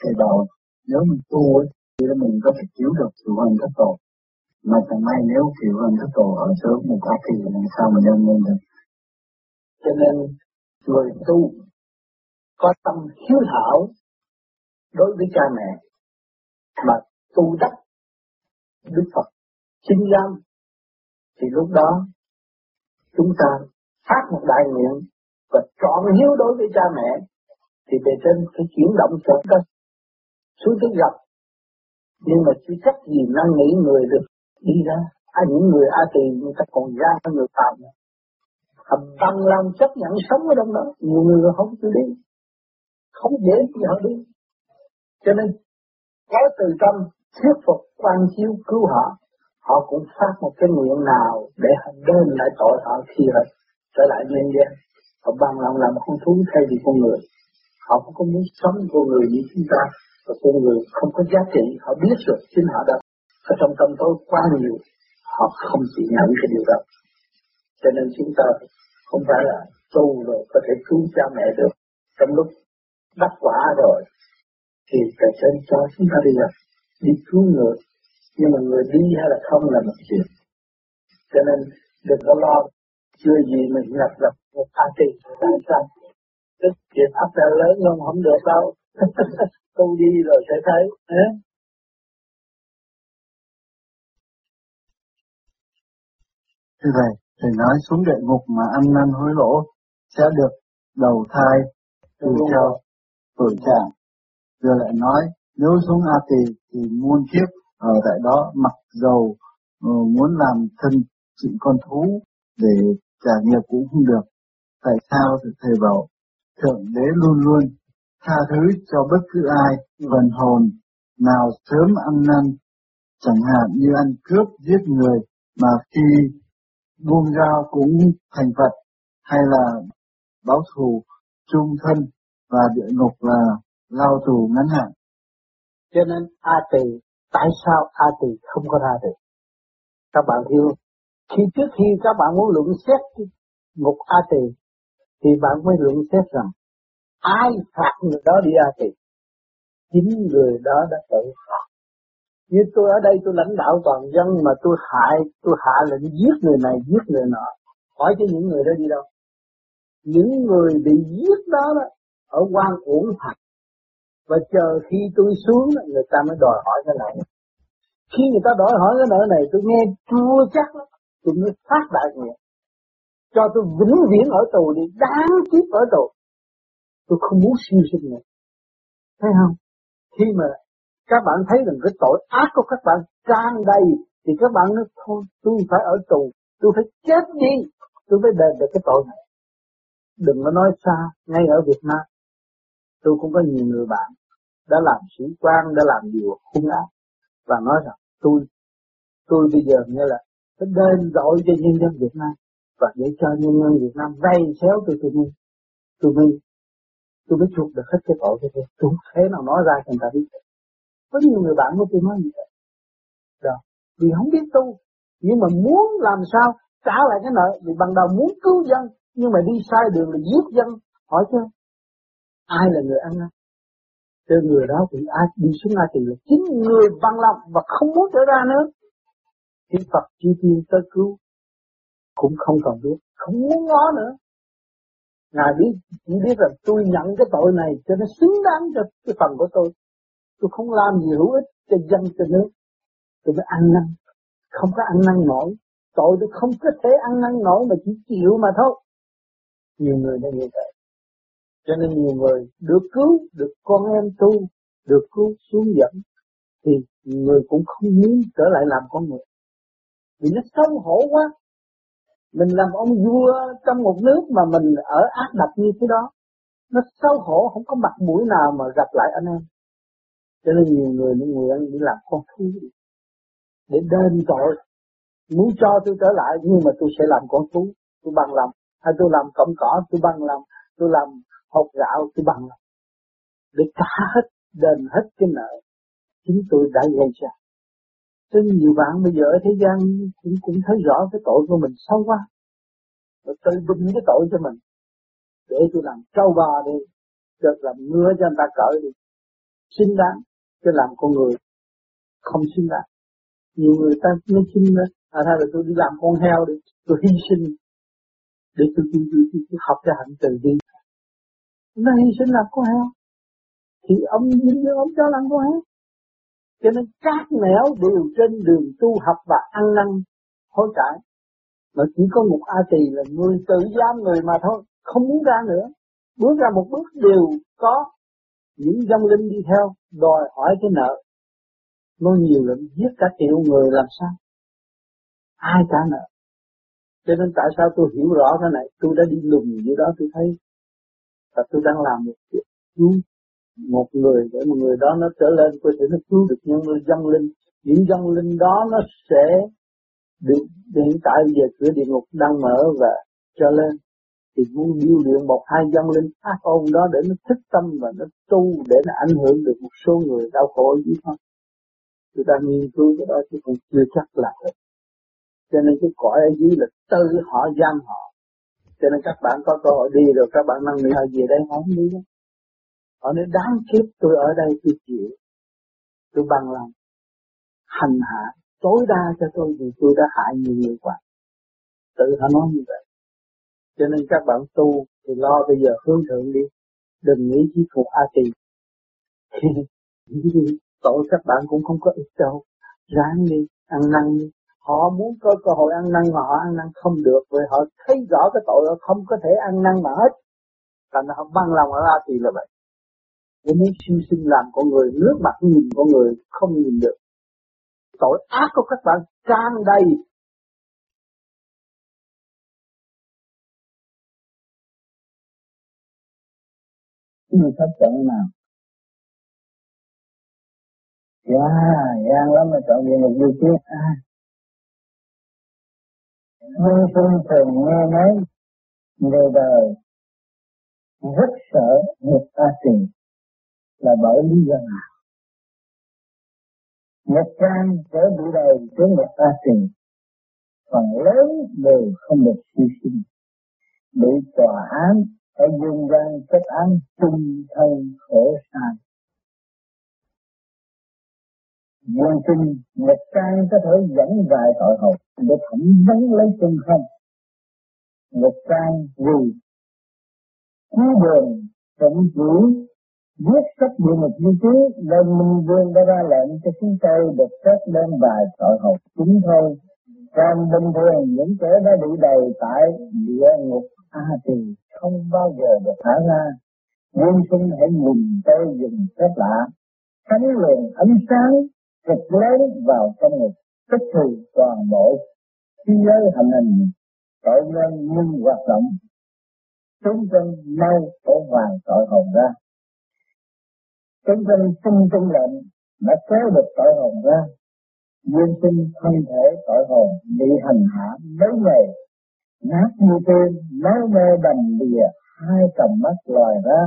cái bảo, nếu mình tu thì mình có thể cứu được sự ơn thất tổ. Mà chẳng may nếu chịu ơn thất tổ ở sớm một ác thì làm sao mà nhân lên được? Cho nên, người tu có tâm hiếu thảo đối với cha mẹ mà tu đắc Đức Phật chính giam thì lúc đó chúng ta phát một đại nguyện và trọn hiếu đối với cha mẹ, thì bề trên sẽ chuyển động cho các xuống tới gặp. Nhưng mà chỉ cách gì năng nghĩ người được đi ra. À, những người a tỳ người ta còn ra cho người phàm họ bằng lòng chấp nhận sống ở trong đó. Nhiều người không chịu đi. Không dễ gì họ đi. Cho nên có từ tâm thuyết phục quan chiếu cứu họ họ cũng phát một cái nguyện nào để đền lại tội họ khi họ trở lại nhân gian. Họ bằng lòng làm con thú thay vì con người. Họ không muốn sống con người như chúng ta và con người không có giá trị, họ biết rồi chính họ đã ở trong tâm tối quá nhiều, họ không chịu nhận cái điều đó. Cho nên chúng ta không phải là tu rồi có thể cứu cha mẹ được. Trong lúc đắc quả rồi, thì phải trên cho chúng ta đi gặp đi cứu người, nhưng mà người đi hay là không là một chuyện. Cho nên đừng có lo, chưa gì mình nhập lập một party, tại sao? Tức chuyện áp ra lớn không không được đâu. tu đi rồi sẽ thấy Đấy. Như vậy, Thầy nói xuống địa ngục mà ăn năn hối lỗ sẽ được đầu thai từ theo tuổi trạng. Rồi lại nói nếu xuống A Tỳ thì muôn kiếp ở tại đó mặc dầu uh, muốn làm thân chị con thú để trả nghiệp cũng không được. Tại sao thì thầy bảo Thượng Đế luôn luôn tha thứ cho bất cứ ai phần hồn nào sớm ăn năn, chẳng hạn như ăn cướp giết người mà khi buông dao cũng thành Phật hay là báo thù chung thân và địa ngục là lao tù ngắn hạn. Cho nên A Tỳ, tại sao A Tỳ không có ra được? Các bạn hiểu khi trước khi các bạn muốn luận xét ngục A Tỳ thì bạn mới luận xét rằng ai phạt người đó đi ra thì Chính người đó đã tự phạt. Như tôi ở đây tôi lãnh đạo toàn dân mà tôi hại, tôi hạ lệnh giết người này, giết người nọ. Hỏi cho những người đó đi đâu? Những người bị giết đó, đó ở quan uổng phạt. Và chờ khi tôi xuống người ta mới đòi hỏi cái này Khi người ta đòi hỏi cái nợ này tôi nghe chua chắc lắm. Tôi mới phát đại nguyện. Cho tôi vĩnh viễn ở tù đi, đáng kiếp ở tù. Tôi không muốn siêu sinh nữa. Thấy không? Khi mà các bạn thấy rằng cái tội ác của các bạn tràn đầy, thì các bạn nói, thôi, tôi phải ở tù, tôi phải chết đi, tôi mới đền được cái tội này đừng có nói xa, ngay ở Việt Nam, tôi cũng có nhiều người bạn đã làm sĩ quan, đã làm điều hung ác, và nói rằng, tôi tôi bây giờ như là phải đền tội cho nhân dân Việt Nam, và để cho nhân dân Việt Nam vay xéo tôi tôi mới tôi mới tôi mới chuộc được hết cái tội cho tôi tôi không nào nói ra cho người ta biết có nhiều người bạn của tôi nói như vậy. Đó. Vì không biết tu. Nhưng mà muốn làm sao trả lại cái nợ. Vì ban đầu muốn cứu dân. Nhưng mà đi sai đường là giết dân. Hỏi chứ. Ai là người ăn năn? từ người đó thì ai đi xuống ai thì là chính người bằng lòng và không muốn trở ra nữa. thì Phật chi tiên tới cứu cũng không còn biết, không muốn ngó nữa. Ngài biết, chỉ biết rằng tôi nhận cái tội này cho nó xứng đáng cho cái phần của tôi. Tôi không làm gì hữu ích cho dân cho nước. Tôi mới ăn năn. Không có ăn năn nổi. Tội tôi không có thể ăn năn nổi mà chỉ chịu mà thôi. Nhiều người đã như vậy. Cho nên nhiều người được cứu, được con em tu, được cứu xuống dẫn. Thì người cũng không muốn trở lại làm con người. Vì nó xấu hổ quá. Mình làm ông vua trong một nước mà mình ở ác độc như thế đó. Nó xấu hổ, không có mặt mũi nào mà gặp lại anh em. Cho nên nhiều người nó nguyện đi làm con thú để đền tội. Muốn cho tôi trở lại nhưng mà tôi sẽ làm con thú, tôi bằng lòng. Hay tôi làm cọng cỏ, tôi bằng lòng. Tôi làm hột gạo, tôi bằng lòng. Để trả hết, đền hết cái nợ. Chính tôi đã gây ra. Cho nhiều bạn bây giờ ở thế gian cũng cũng thấy rõ cái tội của mình sâu quá. Rồi tự bình cái tội cho mình. Để tôi làm trâu bò đi. Được làm mưa cho người ta cởi đi xinh đáng Cho làm con người không xinh đáng nhiều người ta mới xin đó à thay là tôi đi làm con heo đi tôi hy sinh để tôi, tôi, tôi, tôi, tôi học cho hạnh từ đi. nó hy sinh làm con heo thì ông dính như ông cho làm con heo cho nên các nẻo đều trên đường tu học và ăn năn, hối cải. Mà chỉ có một A tỳ là người tự giam người mà thôi, không muốn ra nữa. Bước ra một bước đều có những dân linh đi theo, đòi hỏi cái nợ. Nó nhiều lắm giết cả triệu người làm sao? Ai trả nợ? Cho nên tại sao tôi hiểu rõ cái này? Tôi đã đi lùng gì đó, tôi thấy. Và tôi đang làm một chuyện vui một người để một người đó nó trở lên, có thể nó cứu được những người dân linh. Những dân linh đó nó sẽ được hiện tại giờ cửa địa ngục đang mở và trở lên. Thì muốn điêu luyện một hai dân linh ác ôn đó để nó thích tâm và nó tu để nó ảnh hưởng được một số người đau khổ gì dưới thôi chúng ta nghiên cứu cái đó chứ cũng chưa chắc là hết cho nên cái cõi ở dưới là tự họ giam họ. Cho nên các bạn có cơ hội đi rồi các bạn năng lượng về đây, không đi họ nói, đáng kiếp tôi ở đây tôi chịu, tôi bằng lòng, hành hạ, tối đa cho tôi vì tôi đã hại nhiều người quá. Tự họ nói như vậy. Cho nên các bạn tu thì lo bây giờ hướng thượng đi, đừng nghĩ chỉ thuộc a tỳ. Tội các bạn cũng không có ít đâu. Ráng đi, ăn năn đi. Họ muốn có cơ hội ăn năn mà họ ăn năn không được vì họ thấy rõ cái tội, họ không có thể ăn năn mà hết. Thành họ băng lòng ở A Tỳ là vậy để muốn siêu sinh làm con người, nước mặt nhìn con người không nhìn được. Tội ác của các bạn tràn đầy. Người thất trận nào? Dạ gian lắm mà chọn địa ngục đi chứ à. Nhân sinh thường nghe nói, người đời rất sợ nghiệp ta tiền là bởi lý do nào một trang trở bị đầy tới một ta trình phần lớn đều không được hy sinh bị tòa án ở dương gian kết án chung thân khổ sai. Nguyên sinh, một trang có thể dẫn vài tội hậu để thẩm vấn lấy chân không. Một trang vì cứu đường tận chủ viết sách địa ngục như thế nên Minh Vương đã ra lệnh cho chúng tôi được xét lên vài tội hồn chính thôi. Còn bình thường những kẻ đã bị đầy tại địa ngục A Tỳ không bao giờ được thả ra. Nguyên sinh hãy nhìn tôi dùng phép lạ, thánh luồng ánh sáng cực lớn vào trong ngục tích thì toàn bộ khi giới hành hình tội nhân nhưng hoạt động chúng chân mau tổ hoàng tội hồn ra chúng thân sinh trong lệnh đã kéo được tội hồn ra. Duyên sinh thân thể tội hồn bị hành hạ mấy ngày. Nát như tên máu mê đầm đìa, hai tầm mắt lòi ra.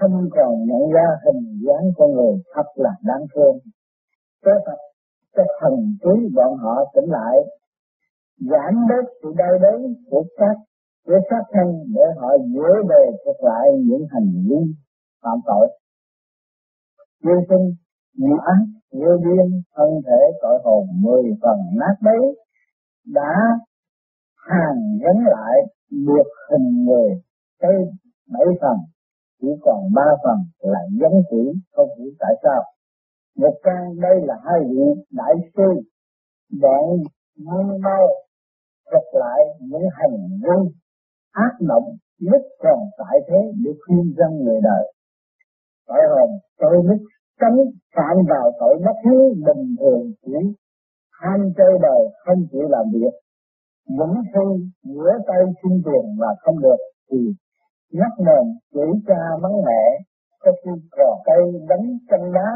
Không còn nhận ra hình dáng con người thật là đáng thương. Cái Phật cái thần trí bọn họ tỉnh lại. Giảm bớt sự đau đớn của các của sát thân để họ dễ bề thực lại những hành vi phạm tội vô sinh ngũ ác vô điên thân thể tội hồn mười phần nát bấy, đã hàng gắn lại được hình người tới bảy phần, chỉ còn ba phần là giống chỉ, không hiểu tại sao. Một trang, đây là hai vị đại sư đoạn nguyên mau thuật lại những hành vi ác động nhất còn tại thế để khuyên dân người đời tội hồn tôi mới tránh phạm vào tội bất hiếu bình thường chỉ. Ham chơi đời không chịu làm việc. Vẫn khi giữa tay xin tiền mà không được. Thì nhắc nền chửi cha mắng mẹ có khi cò cây đánh chân đá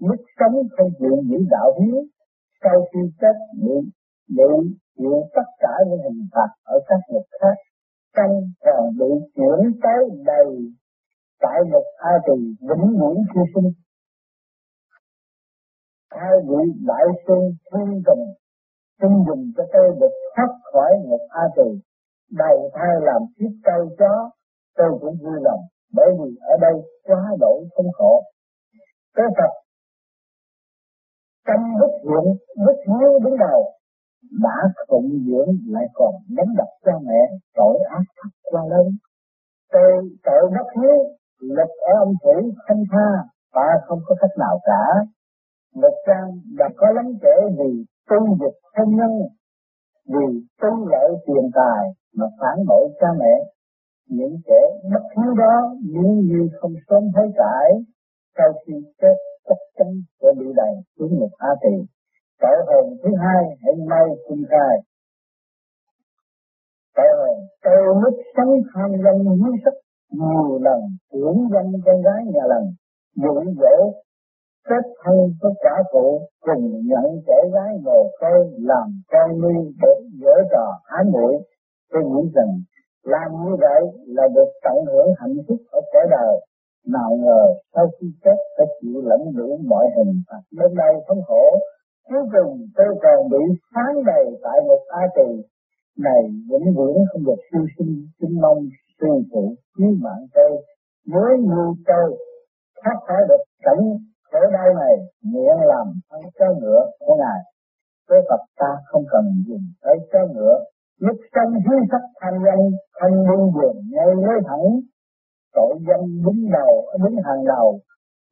mức sống không chịu giữ đạo hiếu, sau khi chết bị bị chịu tất cả những hình phạt ở các ngục khác, trong còn bị chuyển tới đầy tại một a tỳ vĩnh viễn hy sinh. Hai vị đại sư thiên tình xin dùng cho tôi được thoát khỏi một a tỳ, đầu thai làm chiếc cây chó, tôi cũng vui lòng bởi vì ở đây quá đổi không khổ. Tôi Phật, trong bức hiện bức hiếu đứng đầu, đã phụng dưỡng lại còn đánh đập cha mẹ tội ác thật quá lớn. Tôi tội bất hiếu lực ở ông phủ thanh tha, ta không có cách nào cả. Một trang đã có lắm kể vì tu dịch thân nhân, vì tu lợi tiền tài mà phản bội cha mẹ. Những kẻ bất hiếu đó nếu như không sớm thấy cải, sau khi chết chắc chắn sẽ bị đầy xuống một a tỳ. Cõi hồn thứ hai hãy mau cung khai cõi hồn tôi mức sống tham danh hiếu sắc nhiều lần tưởng danh con gái nhà lần dụ dỗ kết thân với cả phụ, cùng nhận trẻ gái ngồi coi làm con nuôi để dở trò ái muội. Tôi nghĩ rằng làm như vậy là được tận hưởng hạnh phúc ở cõi đời. Nào ngờ sau khi chết phải chịu lãnh đủ mọi hình phạt. Đến đây thống khổ, cuối cùng tôi còn bị sáng đầy tại một a kỳ này vĩnh viễn không được siêu sinh xin mong sư phụ cứu mạng tôi mới như tôi thoát khỏi được cảnh khổ đau này nguyện làm thân cho ngựa của ngài. Với Phật ta không cần dùng tới cho ngựa. Lúc trong hiếu sắc tham danh thanh buông buồn ngay lối thẳng, tội danh đứng đầu, đứng hàng đầu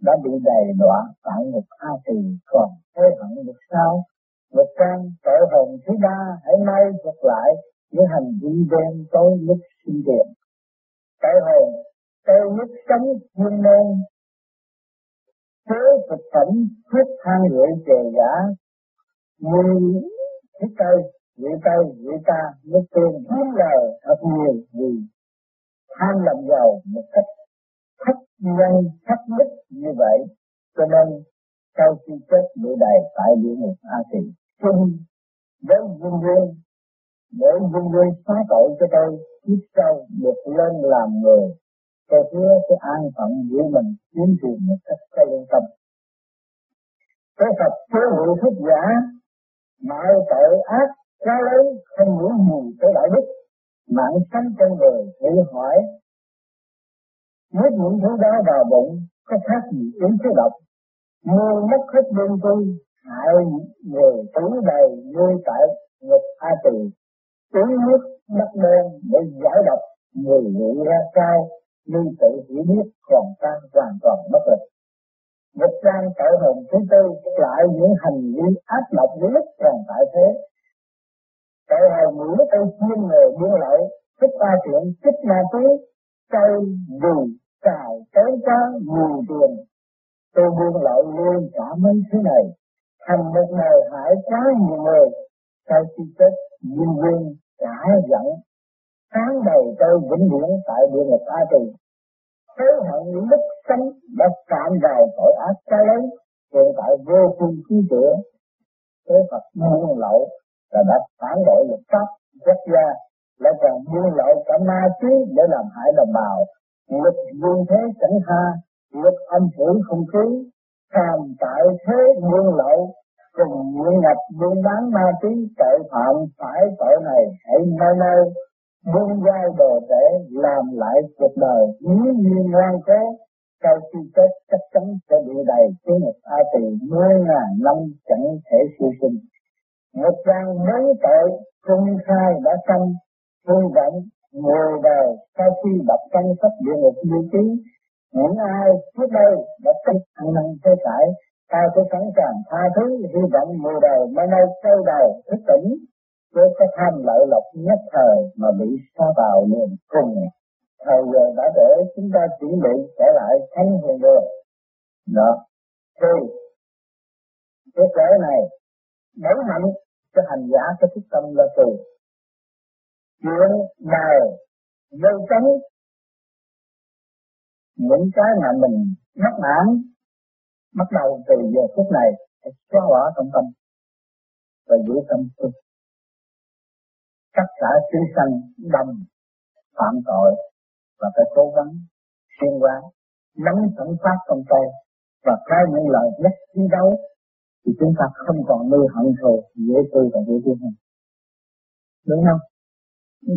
đã bị đầy đọa tại một a tỳ. Còn thế hận được sao? Một trang tội hồn thứ ba hãy nay thuật lại những hành vi đen tối lúc sinh tiền tội hồn tôi nhất sống chuyên môn. Chế thực phẩm thuốc thang rượu, chè, giả. Mùi thức cây, rượu cây, rượu ta, nước tương kiếm lời thật nhiều vì tham làm giàu một cách thấp nhân, thấp nhất như vậy. Cho nên, sau khi chết bị đầy tại địa ngục a tỳ chung với vương duyên để vương duyên xóa tội cho tôi kiếp sau được lên làm người tôi hứa sẽ an phận giữ mình tiến truyền một cách có lương tâm. Cái Phật chế hữu thức giả mọi tội ác quá lấy không muốn gì tới đại đức, mạng sống trong đời thử hỏi nuốt những thứ đó vào bụng, có khác gì uống thứ độc. Mua mất hết lương tư hại người, tử đầy, nuôi tại ngục a tỳ uống nước đất đen để giải độc, người ngự ra cao như tự hiểu biết còn ta hoàn toàn bất lực một trang tội hồn thứ tư lại những hành vi ác độc nhất còn tại thế. Tội hồn ngữ tay chuyên người buôn lậu thích ba chuyện thích ma túy cây dù cài tới cá nhiều tiền tôi buôn lậu luôn cả mấy thứ này. Thành một ngày hại quá nhiều người, sau khi chết duyên quân cả giận sáng đầu tôi vĩnh viễn tại địa ngục A Tỳ. Hối hận lúc sống đã phạm vào tội ác trái lớn, hiện tại vô cùng chi chữa thế Phật buôn lậu là đã phản bội luật pháp quốc gia, lại còn buôn lậu cả ma túy để làm hại đồng bào. Luật vương thế chẳng tha luật âm phủ không cứu phàm tại thế buôn lậu cùng nguyện nhập buôn bán ma túy tội phạm phải tội này hãy nơi nơi buông giao đồ để làm lại cuộc đời. Nếu như ngoan cố, sau khi chết chắc chắn sẽ bị đầy cái một a tỳ mười ngàn năm chẳng thể siêu sinh. Một trang mấy tội công khai đã xong hy vọng ngồi đời sau khi đọc trong sách địa ngục như trí những ai trước đây đã tích ăn năn thế cải ta sẽ sẵn sàng tha thứ, hy vọng mùa đời mai nay sâu đầu thức tỉnh với cái tham lợi lộc nhất thời mà bị xa vào liền cùng thời giờ đã để chúng ta chuẩn bị trở lại thánh hiền đường. Đó. Thì, cái cỡ này đẩy mạnh cho hành giả cái thức tâm là từ chuyện đời vô tránh những cái mà mình mắc mãn bắt đầu từ giờ phút này xóa bỏ trong tâm và giữ tâm thức tất cả chúng sanh đồng phạm tội và phải cố gắng xuyên qua nắm sẵn pháp trong tay và khai những lời nhất chiến đấu thì chúng ta không còn nuôi hận thù, dễ tư và dễ thương hơn. Đúng không? Ừ.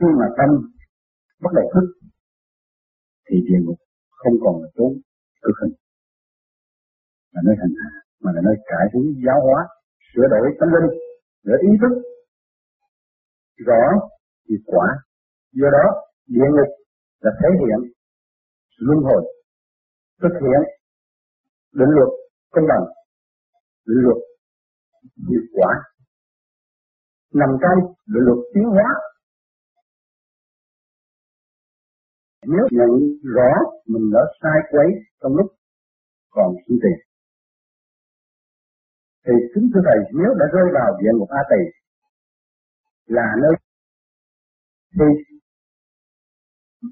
khi mà tâm bắt đầu thức, thì địa ngục không còn là trốn cực hình. Là nơi hành hạ, mà là nơi cải tiến giáo hóa, sửa đổi tâm linh để ý thức. Rõ thì quả, do đó địa ngục là thể hiện luân hồi, thực hiện định luật công bằng. Định luật hiệu quả, nằm trong định luật tiến hóa nếu nhận rõ mình đã sai quấy trong lúc còn sinh tiền, thì kính thưa thầy, nếu đã rơi vào địa ngục a tỳ, là nơi thì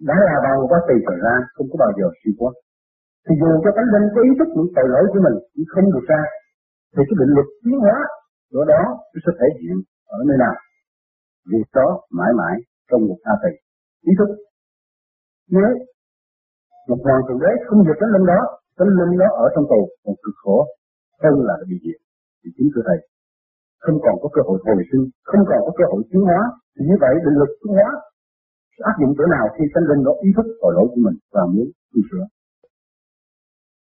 đã là vào ngục a tỳ trở ra, không có bao giờ siêu thoát thì dù cho tánh linh có ý thức những tội lỗi của mình cũng không được ra, thì cái định luật tiến hóa của đó nó sẽ thể hiện ở nơi nào. Vì đó mãi mãi trong ngục a tỳ. Ý thức nếu một hoàng thượng đế không được tánh linh đó tánh linh đó ở trong tù, còn cực khổ, hơn là bị diệt thì chính thưa thầy. Không còn có cơ hội hồi sinh, không còn có cơ hội tiến hóa, thì như vậy định lực tiến hóa áp dụng chỗ nào khi tánh linh đó ý thức tội lỗi của mình và muốn tu sửa?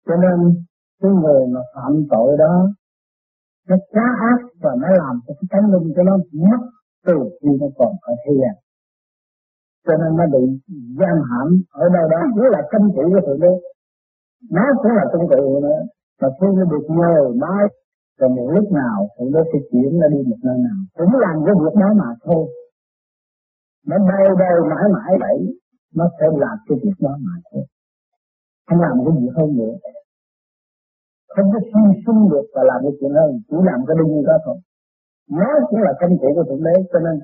Cho nên, cái người mà phạm tội đó, nó quá ác và nó làm cho cái tánh linh cho nó mất từ khi nó còn ở thế gian cho nên nó bị giam hãm ở đâu đó. Nó là cấm trị của thượng đế. Nó cũng là công cụ nữa. Mà khi nó được nhờ nói rồi một lúc nào thượng đế sẽ chuyển nó đi một nơi nào. Cũng làm cái việc đó mà thôi. Nó bao đời mãi mãi vậy, nó sẽ làm cái việc đó mà thôi. Không làm cái gì hơn nữa. Không có suy sinh được và làm cái chuyện hơn chỉ làm cái đương đó thôi. Nó cũng là công cụ của thượng đế, cho nên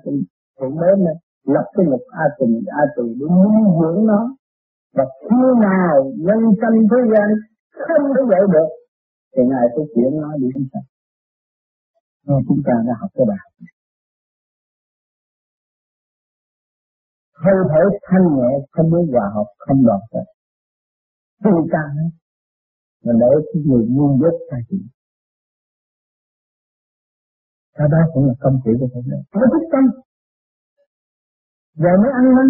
thượng đế này lập cái luật a tỳ a tỳ để nuôi dưỡng nó. Và khi nào nhân sanh thế gian không thể dạy được, thì ngài sẽ chuyển nó đi chúng sanh. Nên chúng ta đã học cái bài hơi thở thanh nhẹ, không muốn hòa học không đoàn được chúng ta mà để cái người ngu dốt ta chỉ cái đó cũng là công cụ của thượng đế nó thích tâm rồi mới ăn năn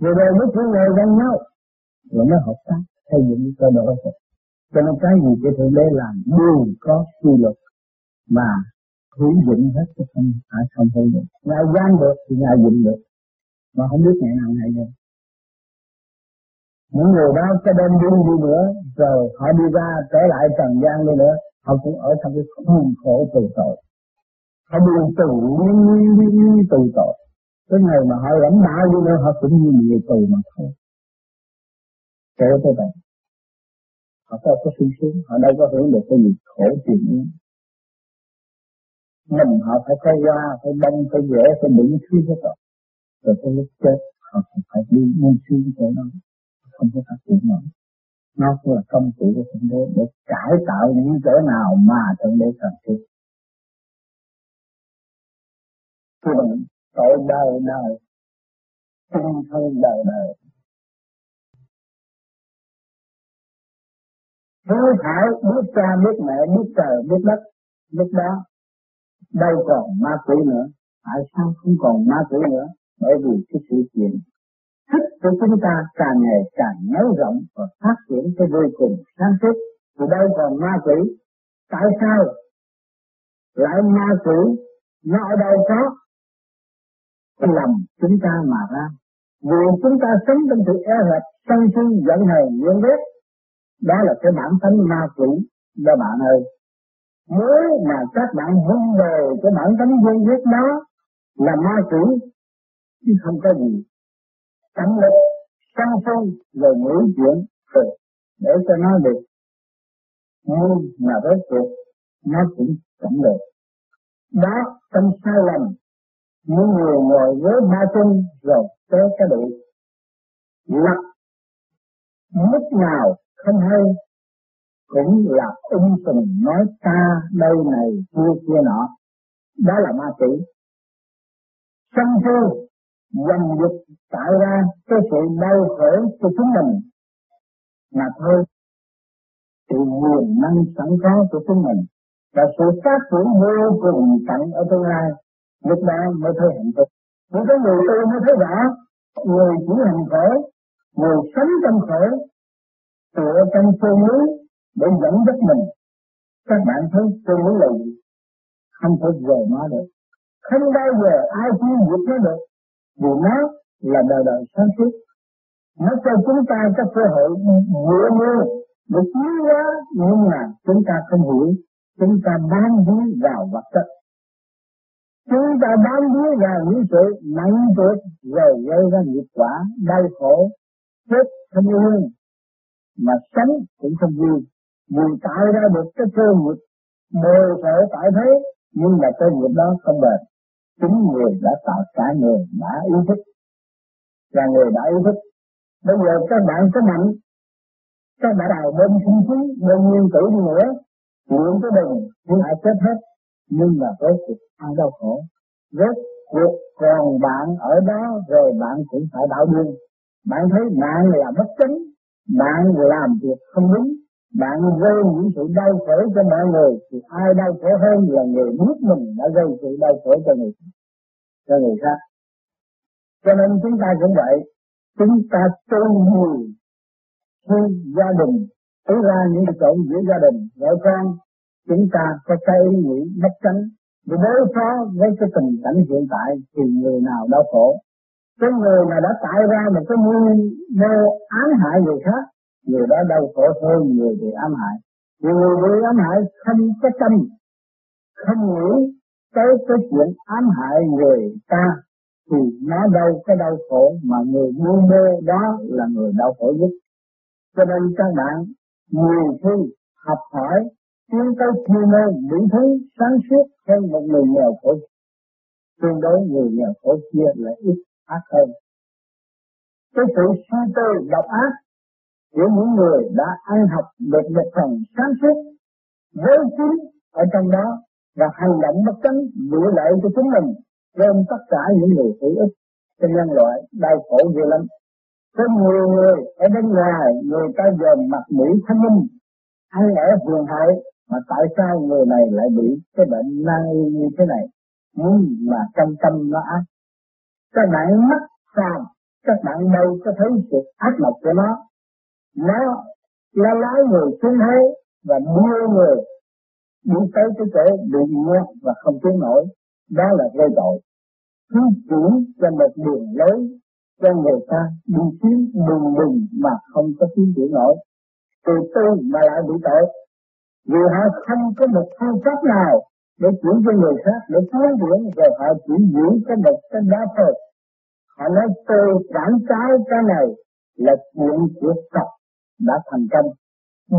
rồi rồi mới thương người gần nhau. Rồi mới hợp tác xây dựng cái cơ đồ, Phật cho nên cái gì cái thượng đế làm đều có quy luật mà hữu dụng hết chứ không phải không hữu dụng ngài gian được thì ngài dụng được. Mà không biết ngày nào ngày được những người đó cái đêm đi đi nữa rồi họ đi ra trở lại trần gian đi nữa họ cũng ở trong cái khổ khổ tù tội. Họ buồn tù nguyên nguyên nguyên tù tội cái ngày mà họ lãnh đạo đi nữa họ cũng như người tù mà thôi. Kể tới vậy họ đâu có sung sướng họ đâu có hưởng được cái gì khổ chuyện nữa mình họ phải có hoa, phải bông phải rễ, phải đựng thứ hết rồi. Rồi tới lúc chết họ cũng phải đi buông xuống của nó, không có phát triển nổi nó cũng là công cụ của thượng đế để cải tạo những chỗ nào mà thượng đế cần thiết. Thưa bạn, tội đời đời. Tinh thân đời đời. Hiếu thảo biết cha, biết mẹ, biết trời, biết đất, biết đó. Đâu còn ma quỷ nữa. Tại sao không còn ma quỷ nữa? Bởi vì cái sự kiện thức của chúng ta càng ngày càng nới rộng và phát triển cái vô cùng sáng suốt. Thì đâu còn ma quỷ? Tại sao lại ma quỷ? Nó ở đâu có? Lầm lòng chúng ta mà ra. Vì chúng ta sống trong sự e hẹp, sân si, giận hờn nguyên ghét, đó là cái bản tánh ma quỷ đó bạn ơi. Nếu mà các bạn vun về cái bản tánh nguyên ghét đó là ma quỷ, chứ không có gì. Tâm lực, sân si, rồi nghĩ chuyện rồi. Để cho nó được nhưng mà rốt cuộc, nó cũng chẳng được. Đó trong sai lầm những người ngồi với ba chân rồi tới cái bị lập mức nào không hay, cũng là ung tùm nói ta đây này kia kia nọ. Đó là ma quỷ. Sân si dần dục tạo ra cái sự đau khổ cho chúng mình. Mà thôi, từ nguồn năng sẵn có của chúng mình, và sự phát triển vô cùng tận ở tương lai lúc đó mới thấy hạnh phúc những cái người tu mới thấy rõ, người chỉ hành khổ, người sống trong khổ, tựa trong chân núi để dẫn dắt mình. Các bạn thấy chân núi là gì? Không thể về nó được. Không bao giờ ai cũng vượt nó được. Vì nó là đời đời sáng suốt. Nó cho chúng ta có cơ hội vượt như để tiến hóa nhưng mà chúng ta không hiểu. Chúng ta bám víu vào vật chất. Chúng ta bám víu vào những sự nặng trược rồi gây ra nghiệp quả, đau khổ, chết không yên, mà sống cũng không vui. Vì tạo ra được cái cơ nghiệp mơ sở tại thế, nhưng mà cơ nghiệp đó không bền. Chính người đã tạo cả người đã ý thức, và người đã ý thức. Bây giờ các bạn có mạnh, các bạn đào bên sinh khí, bên nguyên tử đi nữa, chuyện cái đừng, nhưng ai chết hết, nhưng mà rốt cuộc ai đau khổ. Rốt cuộc còn bạn ở đó rồi bạn cũng phải đạo điên. Bạn thấy bạn là bất chính bạn làm việc không đúng, bạn gây những sự đau khổ cho mọi người, thì ai đau khổ hơn là người biết mình đã gây sự đau khổ cho người cho người khác. Cho nên chúng ta cũng vậy, chúng ta tôn nhiều khi gia đình thấy ra những cái chuyện giữa gia đình vợ con chúng ta có cái ý nghĩ bất chánh để đối phó với cái tình cảnh hiện tại thì người nào đau khổ. Cái người mà đã tạo ra một cái mưu mô ám hại người khác, người đó đau khổ hơn người bị ám hại. Vì người bị ám hại không có tâm, không nghĩ tới cái chuyện ám hại người ta, thì nó đâu có đau khổ mà người mưu mô đó là người đau khổ nhất. Cho nên các bạn nhiều khi học hỏi tiến tới chiều môn mỹ thứ sáng suốt hơn một người nghèo khổ tương đối người nghèo khổ kia là ít ác hơn. Cái sự suy tư độc ác của những người đã ăn học được một phần sáng suốt với chính ở trong đó và hành động bất chánh vụ lợi cho chúng mình trên tất cả những người hữu ích. Cho nhân loại đau khổ ghê lắm. Có nhiều người ở bên ngoài, người ta dòm mặt mũi thanh minh, ăn ở vườn hại mà tại sao người này lại bị cái bệnh nan y như thế này? Nhưng mà trong tâm nó ác. Các bạn mắt sao các bạn đâu có thấy sự ác độc của nó. Nó là lái người xuống thế và đưa người đi tới cái chỗ bị nhát và không tiến nổi. Đó là gây tội. Cứ chỉ cho một đường lối cho người ta đi kiếm đường đường mà không có tiến triển nổi. Từ tư mà lại bị tội vì họ không có một phương pháp nào để chuyển cho người khác, để tiến triển rồi họ chỉ giữ cái một cái đó thôi. Họ nói, tôi cảm cáo cái này là chuyện của Phật đã thành công.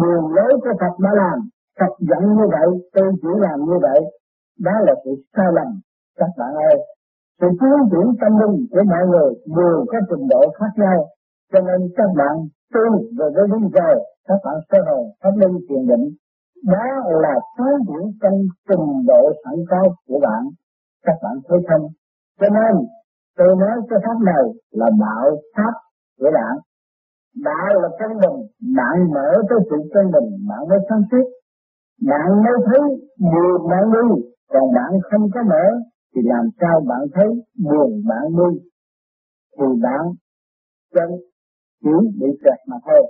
Đường lối của Phật đã làm, Phật dẫn như vậy, tôi chỉ làm như vậy, đó là sự sai lầm, các bạn ơi. Sự tiến triển tâm linh của mọi người đều có trình độ khác nhau, cho nên các bạn tu về với lý do, các bạn sơ hồn pháp linh thiền định đó là tái diễn trong trình độ sẵn có của bạn, các bạn thấy không? Cho nên, tôi nói cái pháp này là đạo pháp của bạn. Đạo là chân bình, bạn mở tới sự chân bình, bạn mới sáng suốt bạn mới thấy nhiều bạn đi, còn bạn không có mở, thì làm sao bạn thấy buồn bạn đi? Thì bạn chân chỉ bị kẹt mà thôi.